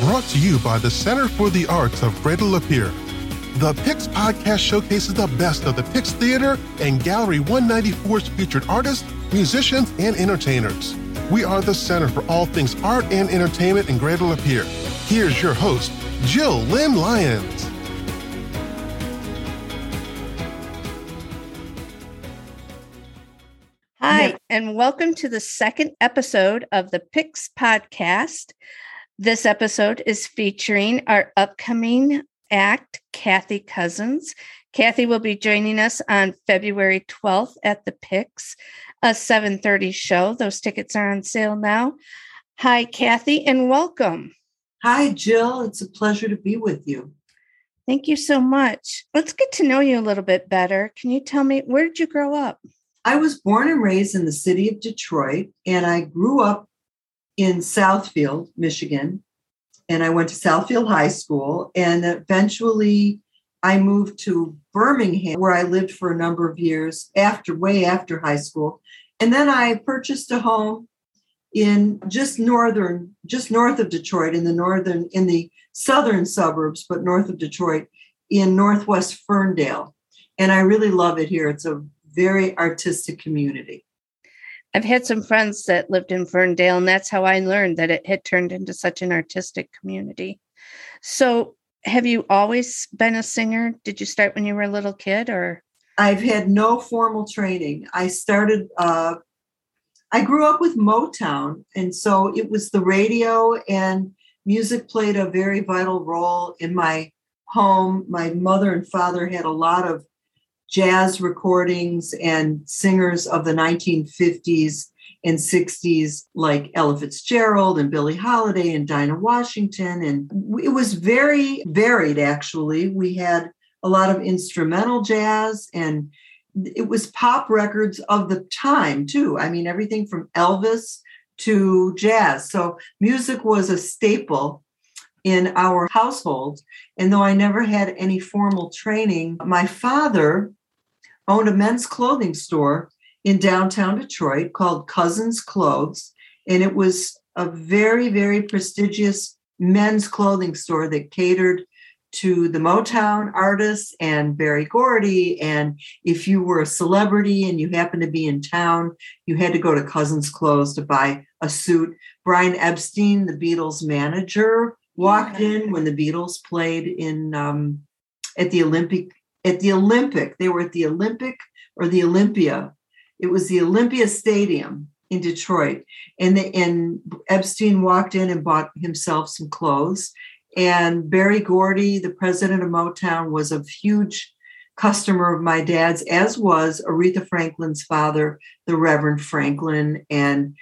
brought to you by the Center for the Arts of Greater Lapeer. The Pix podcast showcases the best of the Pix Theater and Gallery 194's featured artists, musicians, and entertainers. We are the center for all things art and entertainment in Greater Lapeer. Here's your host, Jill Lynn Lyons. Hi, and welcome to the second episode of the Pix podcast. This episode is featuring our upcoming act, Kathy Kosins. Kathy will be joining us on February 12th at the Pix, a 7:30 show. Those tickets are on sale now. Hi, Kathy, and welcome. Hi, Jill. It's a pleasure to be with you. Thank you so much. Let's get to know you a little bit better. Can you tell me where did you grow up? I was born and raised in the city of Detroit, and I grew up in Southfield, Michigan, and I went to Southfield High School. And eventually I moved to Birmingham, where I lived for a number of years after, way after high school. And then I purchased a home in just northern, just north of Detroit, in the northern, in the southern suburbs, but north of Detroit, in Northwest Ferndale. And I really love it here. It's a very artistic community. I've had some friends that lived in Ferndale, and that's how I learned that it had turned into such an artistic community. So, have you always been a singer? Did you start when you were a little kid, or? I've had no formal training. I started. Uh, I grew up with Motown, and so it was the radio and music played a very vital role in my home. My mother and father had a lot of jazz recordings and singers of the 1950s and 60s like Ella Fitzgerald and Billie Holiday and Dinah Washington. And it was very varied, actually. We had a lot of instrumental jazz and it was pop records of the time, too. I mean, everything from Elvis to jazz. So music was a staple in our household. And though I never had any formal training, my father owned a men's clothing store in downtown Detroit called Kosins Clothes. And it was a very, very prestigious men's clothing store that catered to the Motown artists and Berry Gordy. And if you were a celebrity and you happened to be in town, you had to go to Kosins Clothes to buy a suit. Brian Epstein, the Beatles manager, walked in when the Beatles played in um, at the Olympic at the Olympic. They were at the Olympic or the Olympia. It was the Olympia Stadium in Detroit. And, the, and Epstein walked in and bought himself some clothes. And Berry Gordy, the president of Motown, was a huge customer of my dad's, as was Aretha Franklin's father, the Reverend Franklin. And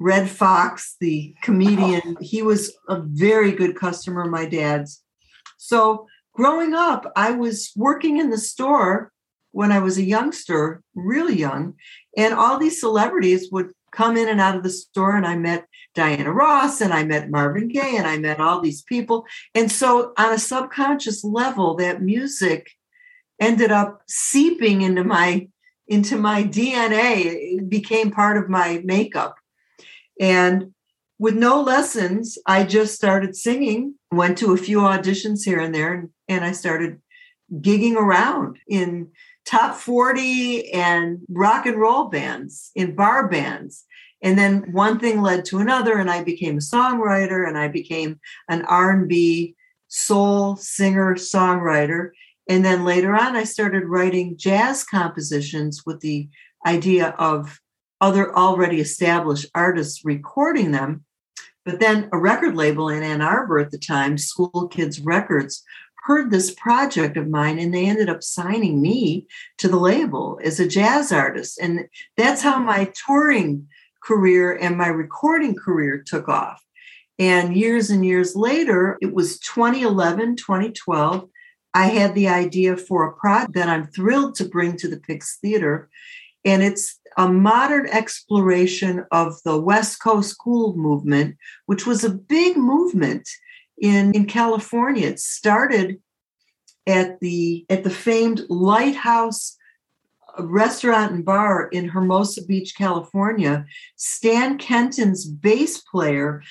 Redd Foxx, the comedian, oh. he was a very good customer of my dad's. So growing up, I was working in the store when I was a youngster, really young, and all these celebrities would come in and out of the store and I met Diana Ross and I met Marvin Gaye and I met all these people. And so on a subconscious level that music ended up seeping into my into my DNA. It became part of my makeup. And with no lessons, I just started singing, went to a few auditions here and there, and, and I started gigging around in top 40 and rock and roll bands, in bar bands. And then one thing led to another, and I became a songwriter and I became an R&B soul singer songwriter. And then later on, I started writing jazz compositions with the idea of other already established artists recording them but then a record label in Ann Arbor at the time, Schoolkids Records, heard this project of mine and they ended up signing me to the label as a jazz artist. And that's how my touring career and my recording career took off. And years and years later, it was 2011, 2012. I had the idea for a project that I'm thrilled to bring to the Pix Theater. And it's a modern exploration of the West Coast cool movement, which was a big movement in, in California. It started at the at the famed Lighthouse restaurant and bar in Hermosa Beach, California, Stan Kenton's bass player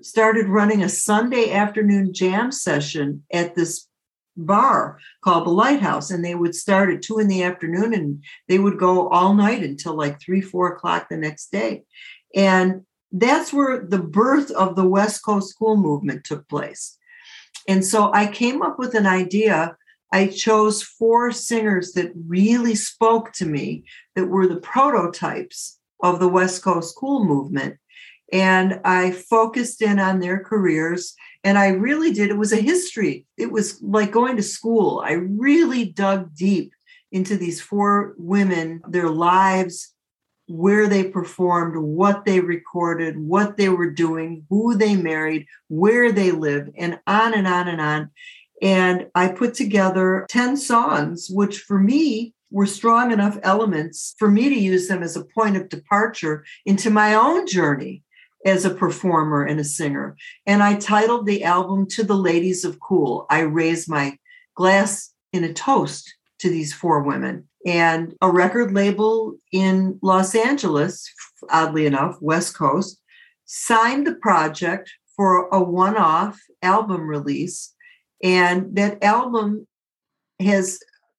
started running a Sunday afternoon jam session at this bar called the Lighthouse. And they would start at two in the afternoon and they would go all night until like three, four o'clock the next day. And that's where the birth of the West Coast cool movement took place. And so I came up with an idea. I chose four singers that really spoke to me, that were the prototypes of the West Coast cool movement. And I focused in on their careers. And I really did. It was a history. It was like going to school. I really dug deep into these four women, their lives, where they performed, what they recorded, what they were doing, who they married, where they lived, and on and on and on. And I put together 10 songs, which for me were strong enough elements for me to use them as a point of departure into my own journey as a performer and a singer. And I titled the album To the Ladies of Cool. I raised my glass in a toast to these four women and a record label in Los Angeles, oddly enough, West Coast, signed the project for a one off album release. And that album has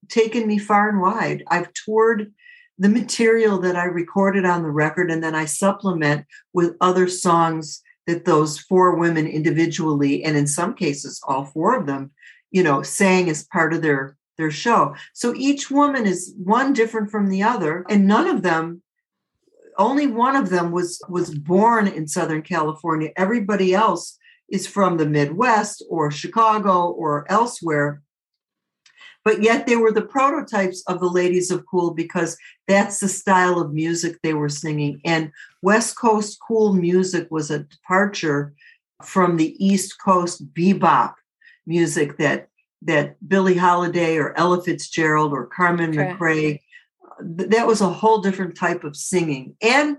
taken me far and wide. I've toured the material that I recorded on the record, and then I supplement with other songs that those four women individually, and in some cases, all four of them, you know, sang as part of their their show. So each woman is one different from the other, and none of them, only one of them was was born in Southern California. Everybody else is from the Midwest or Chicago or elsewhere. But yet they were the prototypes of the ladies of cool because that's the style of music they were singing. And West Coast cool music was a departure from the East Coast bebop music that that Billie Holiday or Ella Fitzgerald or Carmen Correct. McRae, that was a whole different type of singing and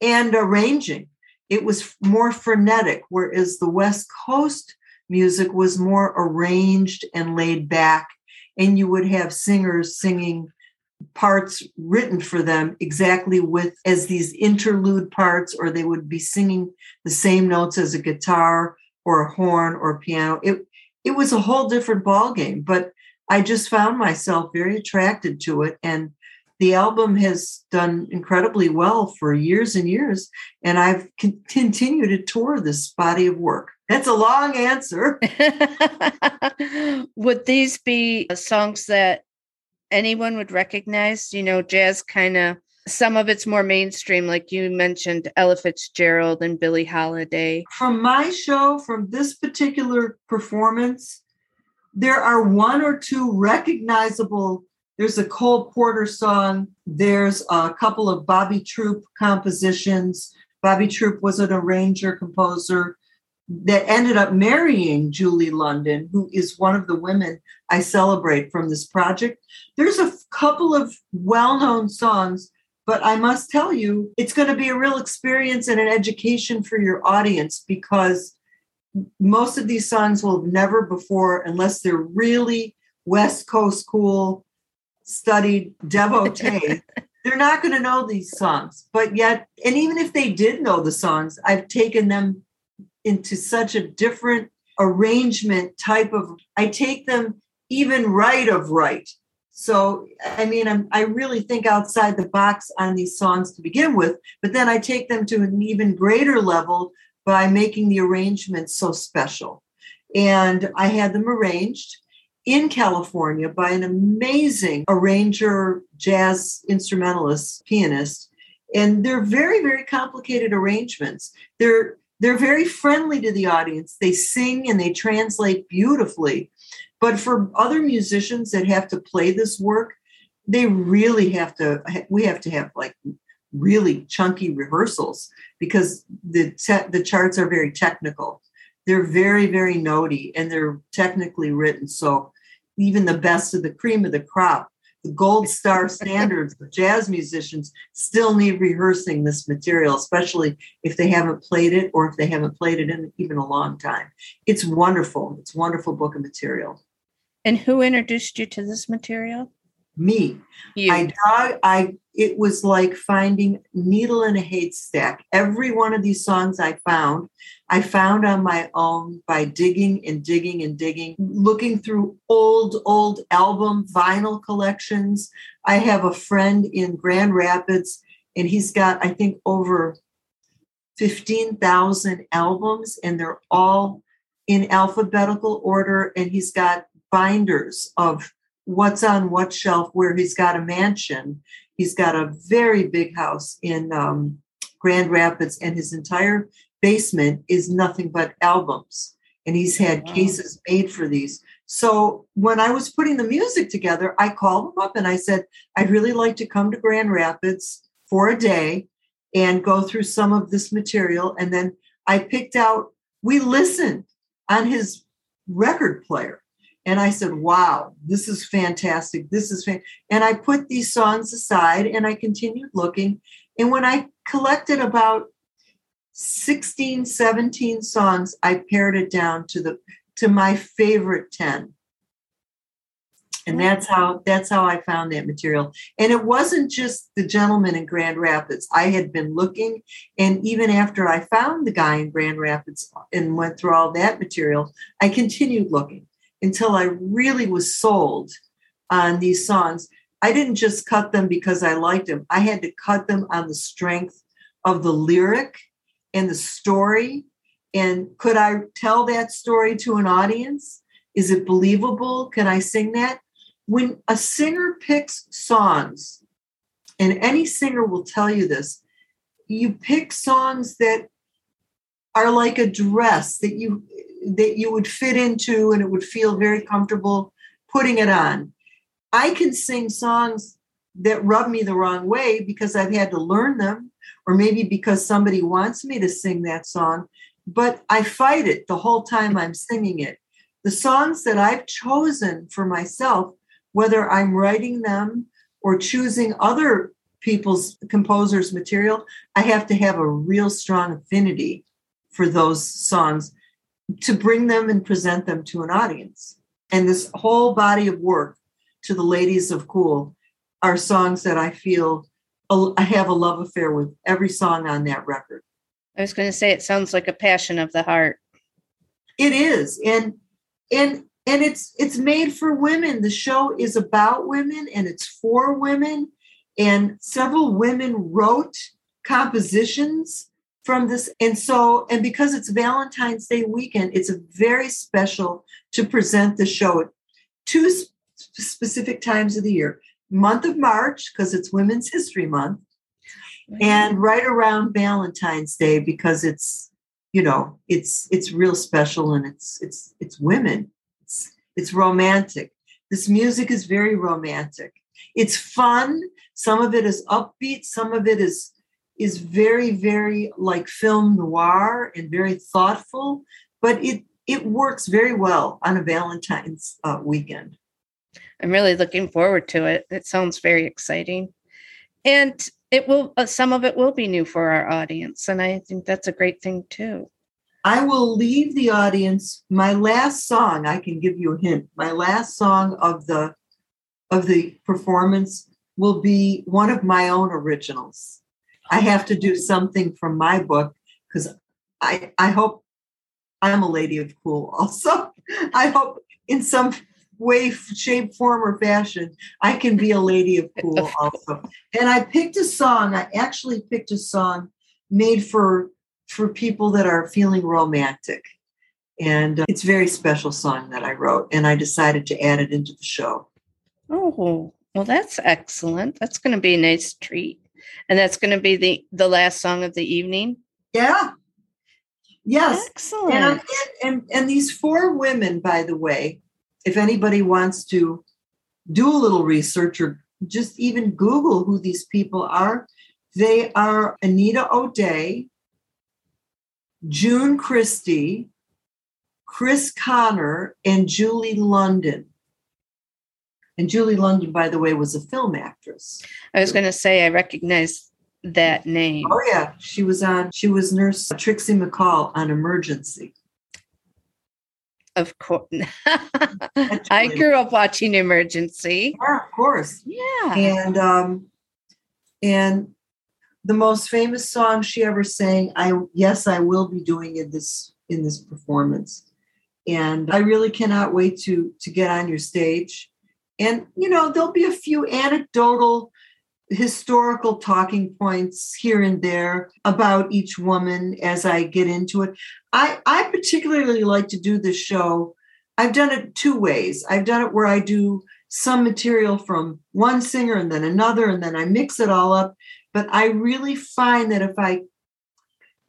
and arranging. It was more frenetic, whereas the West Coast music was more arranged and laid back, and you would have singers singing parts written for them exactly with as these interlude parts, or they would be singing the same notes as a guitar or a horn or a piano. It it was a whole different ball game but i just found myself very attracted to it and the album has done incredibly well for years and years and i've con- continued to tour this body of work that's a long answer would these be uh, songs that anyone would recognize you know jazz kind of some of it's more mainstream, like you mentioned Ella Fitzgerald and Billie Holiday. From my show, from this particular performance, there are one or two recognizable. There's a Cole Porter song. There's a couple of Bobby Troup compositions. Bobby Troup was an arranger, composer that ended up marrying Julie London, who is one of the women I celebrate from this project. There's a couple of well known songs but I must tell you, it's going to be a real experience and an education for your audience because most of these songs will have never before, unless they're really West Coast cool, studied devotee, they're not going to know these songs. But yet, and even if they did know the songs, I've taken them into such a different arrangement type of, I take them even right of right so, I mean, I'm, i really think outside the box on these songs to begin with, but then I take them to an even greater level by making the arrangements so special. And I had them arranged in California by an amazing arranger, jazz instrumentalist, pianist. And they're very, very complicated arrangements. They're they're very friendly to the audience. They sing and they translate beautifully. But for other musicians that have to play this work, they really have to, we have to have like really chunky rehearsals because the, te- the charts are very technical. They're very, very notey and they're technically written. So even the best of the cream of the crop, the gold star standards of jazz musicians still need rehearsing this material, especially if they haven't played it or if they haven't played it in even a long time. It's wonderful. It's wonderful book of material. And who introduced you to this material? Me. You. I dug, I it was like finding needle in a haystack. Every one of these songs I found, I found on my own by digging and digging and digging, looking through old, old album vinyl collections. I have a friend in Grand Rapids, and he's got, I think, over 15,000 albums, and they're all in alphabetical order. And he's got binders of what's on what shelf where he's got a mansion. He's got a very big house in um, grand rapids and his entire basement is nothing but albums. And he's had wow. cases made for these. So when i was putting the music together i called him up and i said i'd really like to come to grand rapids for a day and go through some of this material. And then i picked out we listened on his record player and I said, wow, this is fantastic. This is fan-. And I put these songs aside and I continued looking. And when I collected about 16, 17 songs, I pared it down to the to my favorite 10. And that's how that's how I found that material. And it wasn't just the gentleman in Grand Rapids. I had been looking, and even after I found the guy in Grand Rapids and went through all that material, I continued looking until I really was sold on these songs. I didn't just cut them because I liked them. I had to cut them on the strength of the lyric and the story. And could I tell that story to an audience? Is it believable? Can I sing that? When a singer picks songs, and any singer will tell you this, you pick songs that are like a dress that you that you would fit into and it would feel very comfortable putting it on. I can sing songs that rub me the wrong way because I've had to learn them, or maybe because somebody wants me to sing that song, but I fight it the whole time I'm singing it. The songs that I've chosen for myself, whether I'm writing them or choosing other people's composers' material, I have to have a real strong affinity for those songs to bring them and present them to an audience. And this whole body of work to the ladies of cool are songs that I feel I have a love affair with every song on that record. I was going to say it sounds like a passion of the heart. It is. And and and it's it's made for women. The show is about women and it's for women and several women wrote compositions from this. And so, and because it's Valentine's Day weekend, it's a very special to present the show at two sp- specific times of the year. Month of March, because it's Women's History Month, and mm-hmm. right around Valentine's Day, because it's you know it's it's real special and it's it's it's women. It's it's romantic. This music is very romantic. It's fun. Some of it is upbeat. Some of it is is very, very like film noir and very thoughtful, but it it works very well on a Valentine's uh, weekend. I'm really looking forward to it. It sounds very exciting, and it will. Uh, some of it will be new for our audience, and I think that's a great thing too. I will leave the audience. My last song, I can give you a hint. My last song of the of the performance will be one of my own originals. I have to do something from my book because I I hope I'm a lady of cool also. I hope in some way, shape, form, or fashion, I can be a lady of cool also. And I picked a song. I actually picked a song made for for people that are feeling romantic. And uh, it's a very special song that I wrote, and I decided to add it into the show. Oh, well, that's excellent. That's going to be a nice treat and that's going to be the the last song of the evening. Yeah. Yes. Excellent. And, and and these four women, by the way, if anybody wants to do a little research or just even Google who these people are, they are Anita O'Day, June Christy, Chris Connor, and Julie London. And Julie London, by the way, was a film actress. I was going to say I recognize that name. Oh yeah, she was on. She was Nurse Trixie McCall on Emergency. Of course. I grew up watching Emergency. Yeah, of course. Yeah. And um and the most famous song she ever sang, I yes, I will be doing in this in this performance. And I really cannot wait to to get on your stage. And you know, there'll be a few anecdotal historical talking points here and there about each woman as I get into it. I, I particularly like to do this show. I've done it two ways. I've done it where I do some material from one singer and then another, and then I mix it all up. But I really find that if I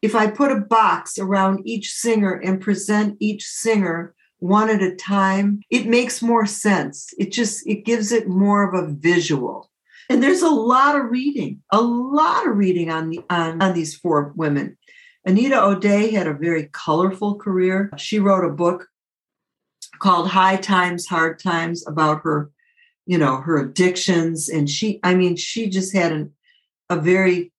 if I put a box around each singer and present each singer one at a time, it makes more sense. It just it gives it more of a visual. And there's a lot of reading, a lot of reading on the on, on these four women. Anita O'Day had a very colorful career. She wrote a book called High Times, Hard Times about her, you know, her addictions. And she, I mean, she just had an, a very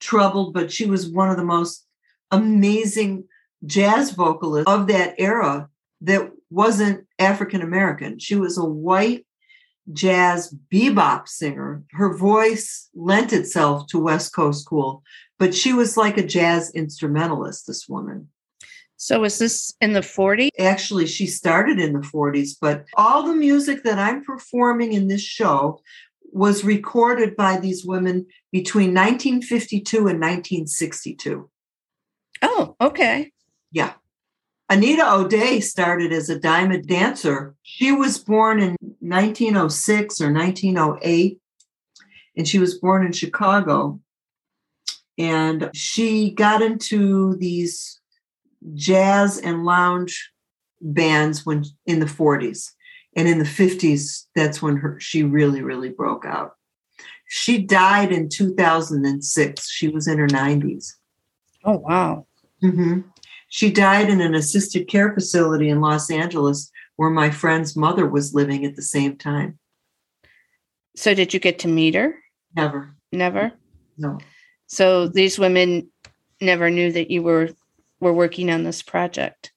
troubled, but she was one of the most amazing jazz vocalists of that era that wasn't African American. She was a white jazz bebop singer. Her voice lent itself to West Coast cool, but she was like a jazz instrumentalist, this woman. So was this in the 40s? Actually, she started in the 40s, but all the music that I'm performing in this show was recorded by these women between 1952 and 1962. Oh, okay. Yeah. Anita O'Day started as a diamond dancer. She was born in 1906 or 1908, and she was born in Chicago. And she got into these jazz and lounge bands when in the 40s. And in the 50s, that's when her she really, really broke out. She died in 2006. She was in her 90s. Oh, wow. Mm-hmm. She died in an assisted care facility in Los Angeles where my friend's mother was living at the same time. So did you get to meet her? Never. Never? No. So these women never knew that you were were working on this project.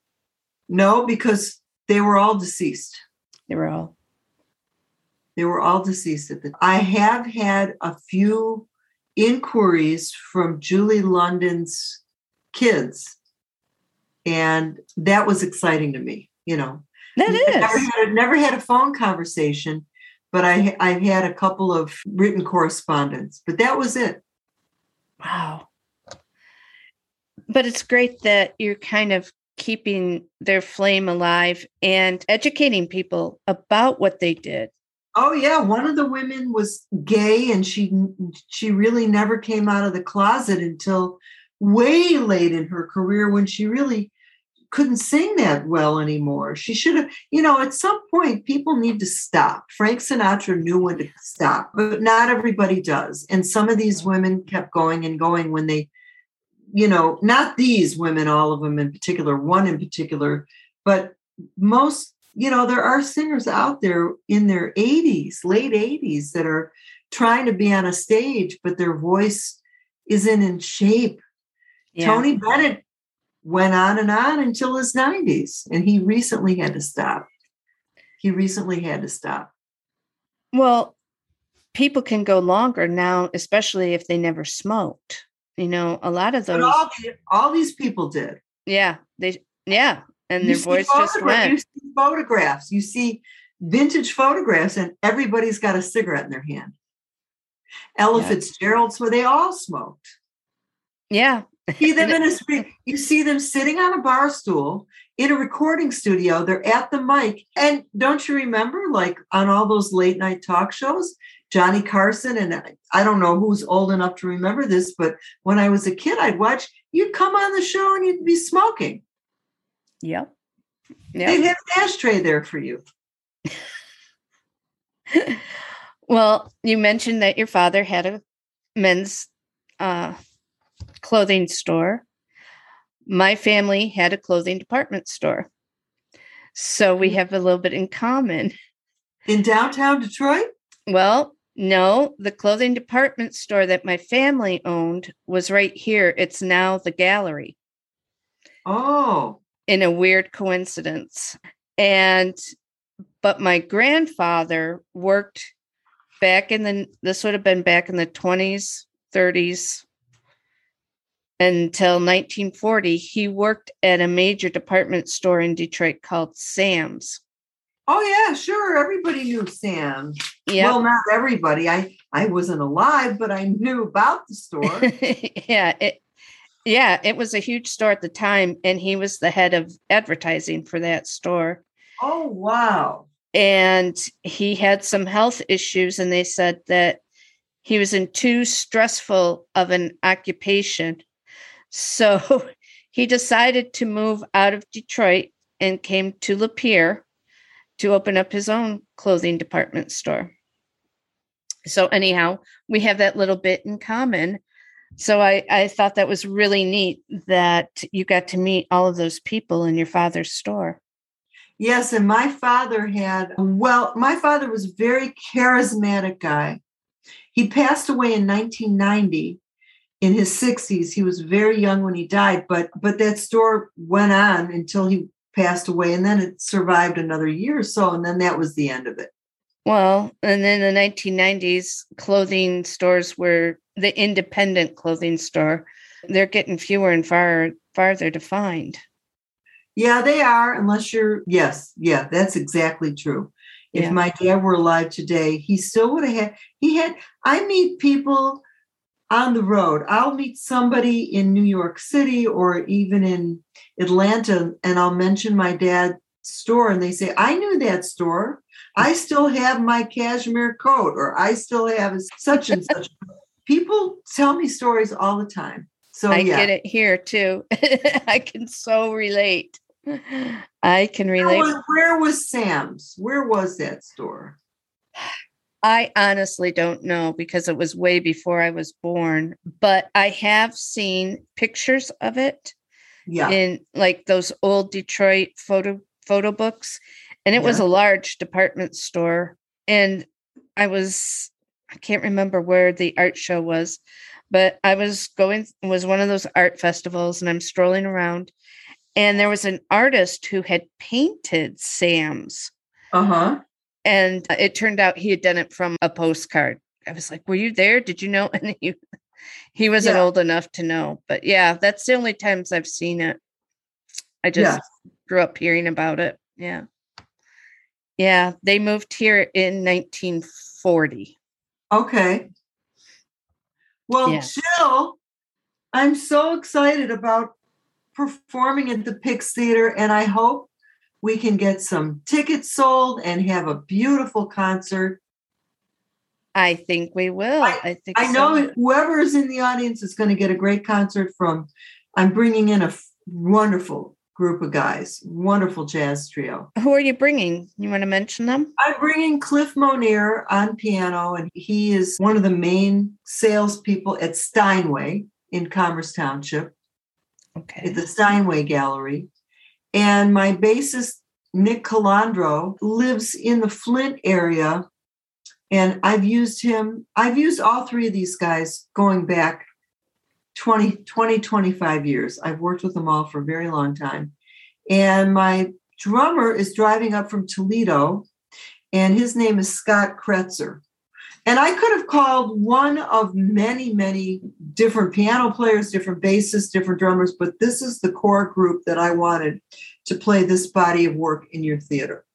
No, because they were all deceased. They were all they were all deceased at the I have had a few inquiries from Julie London's kids and that was exciting to me you know. That is never had, a, never had a phone conversation but i i had a couple of written correspondence but that was it. Wow. But it's great that you're kind of keeping their flame alive and educating people about what they did. Oh yeah one of the women was gay and she she really never came out of the closet until way late in her career when she really couldn't sing that well anymore. She should have, you know, at some point, people need to stop. Frank Sinatra knew when to stop, but not everybody does. And some of these women kept going and going when they, you know, not these women, all of them in particular, one in particular, but most, you know, there are singers out there in their 80s, late 80s, that are trying to be on a stage, but their voice isn't in shape yeah. Tony Bennett went on and on until his 90s, and he recently had to stop. He recently had to stop. Well, people can go longer now, especially if they never smoked. You know, a lot of those. All, all, these people did. Yeah, they. Yeah, and their voice just went. You see photographs. You see vintage photographs, and everybody's got a cigarette in their hand. Ella yeah. Fitzgerald, so they all smoked. Yeah, see them in a. You see them sitting on a bar stool in a recording studio. They're at the mic. And don't you remember, like on all those late night talk shows, Johnny Carson, and I don't know who's old enough to remember this, but when I was a kid, I'd watch, you'd come on the show and you'd be smoking. Yep. yep. They'd have an ashtray there for you. well, you mentioned that your father had a men's uh, clothing store. My family had a clothing department store. So we mm. have a little bit in common. In downtown Detroit? Well, no, the clothing department store that my family owned was right here. It's now the gallery. Oh. in a weird coincidence. And but my grandfather worked back in the this would have been back in the 20s, 30s until 1940. He worked at a major department store in Detroit called Sam's. Oh yeah, sure. Everybody knew Sam. Yeah. Well, not everybody. I I wasn't alive, but I knew about the store. yeah, it yeah, it was a huge store at the time and he was the head of advertising for that store. oh wow. and he had some health issues and they said that he was in too stressful of an occupation so he decided to move out of detroit and came to lapeer to open up his own clothing department store. So anyhow we have that little bit in common. So I, I thought that was really neat that you got to meet all of those people in your father's store. Yes, and my father had well, my father was a very charismatic guy. He passed away in 1990 in his 60s. He was very young when he died, but but that store went on until he passed away and then it survived another year or so and then that was the end of it. Well, and then the 1990s, clothing stores were the independent clothing store. They're getting fewer and far farther to find. Yeah, they are unless you're yes, yeah, that's exactly true. If Yeah. my dad were alive today, he still would have had he had I meet people on the road. I'll meet somebody in New York City or even in Atlanta and I'll mention my dad's store and they say, "I knew that store. I still have my cashmere coat or I still have such and such." People tell me stories all the time. So I yeah. get it here too. I can so relate. I can Where relate. was, where was Sam's? Where was that store? I honestly don't know because it was way before I was born, but I have seen pictures of it Yeah. in like those old Detroit photo photo books and it was a large department store and I was I can't remember where the art show was but I was going it was one of those art festivals and I'm strolling around and there was an artist who had painted Sam's Uh-huh. And uh, it turned out he had done it from a postcard. I was like, "Were you there? Did you know?" And he he wasn't Yeah. old enough to know. But yeah, that's the only times I've seen it. I just Yeah. grew up hearing about it. Yeah. Yeah, they moved here in 1940. Okay. Well, Yeah. Jill, I'm so excited about performing at the Pix Theater, and I hope we can get some tickets sold and have a beautiful concert. I think we will. I, think I so. know whoever is in the audience is going to get a great concert from. I'm bringing in a f- wonderful group of guys, wonderful jazz trio. Who are you bringing? You want to mention them? I'm bringing Cliff Monear on piano, and he is one of the main salespeople at Steinway in Commerce Township Okay. at the Steinway Gallery. And my bassist, Nick Calandro, lives in the Flint area. And I've used him, I've used all three of these guys going back 20, 20, 25 years. I've worked with them all for a very long time. And my drummer is driving up from Toledo, and his name is Scott Kretzer. And I could have called one of many, many different piano players, different bassists, different drummers, but this is the core group that I wanted to play this body of work in your theater.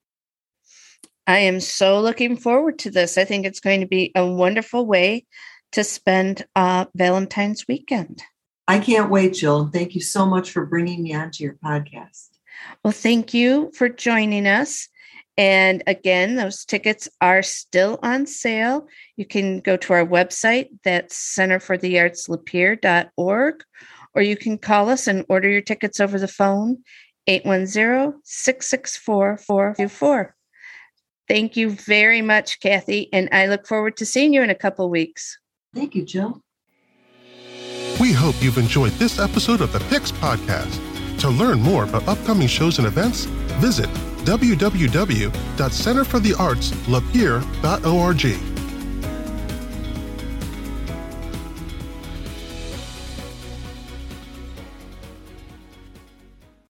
I am so looking forward to this. I think it's going to be a wonderful way to spend uh, Valentine's weekend. I can't wait, Jill. And thank you so much for bringing me onto your podcast. Well, thank you for joining us. And again, those tickets are still on sale. You can go to our website, that's centerfortheartslapeer.org, or you can call us and order your tickets over the phone, 810 664 424. Thank you very much, Kathy. And I look forward to seeing you in a couple weeks. Thank you, Jill. We hope you've enjoyed this episode of the Pix Podcast. To learn more about upcoming shows and events, visit www.centerfortheartslapeer.org.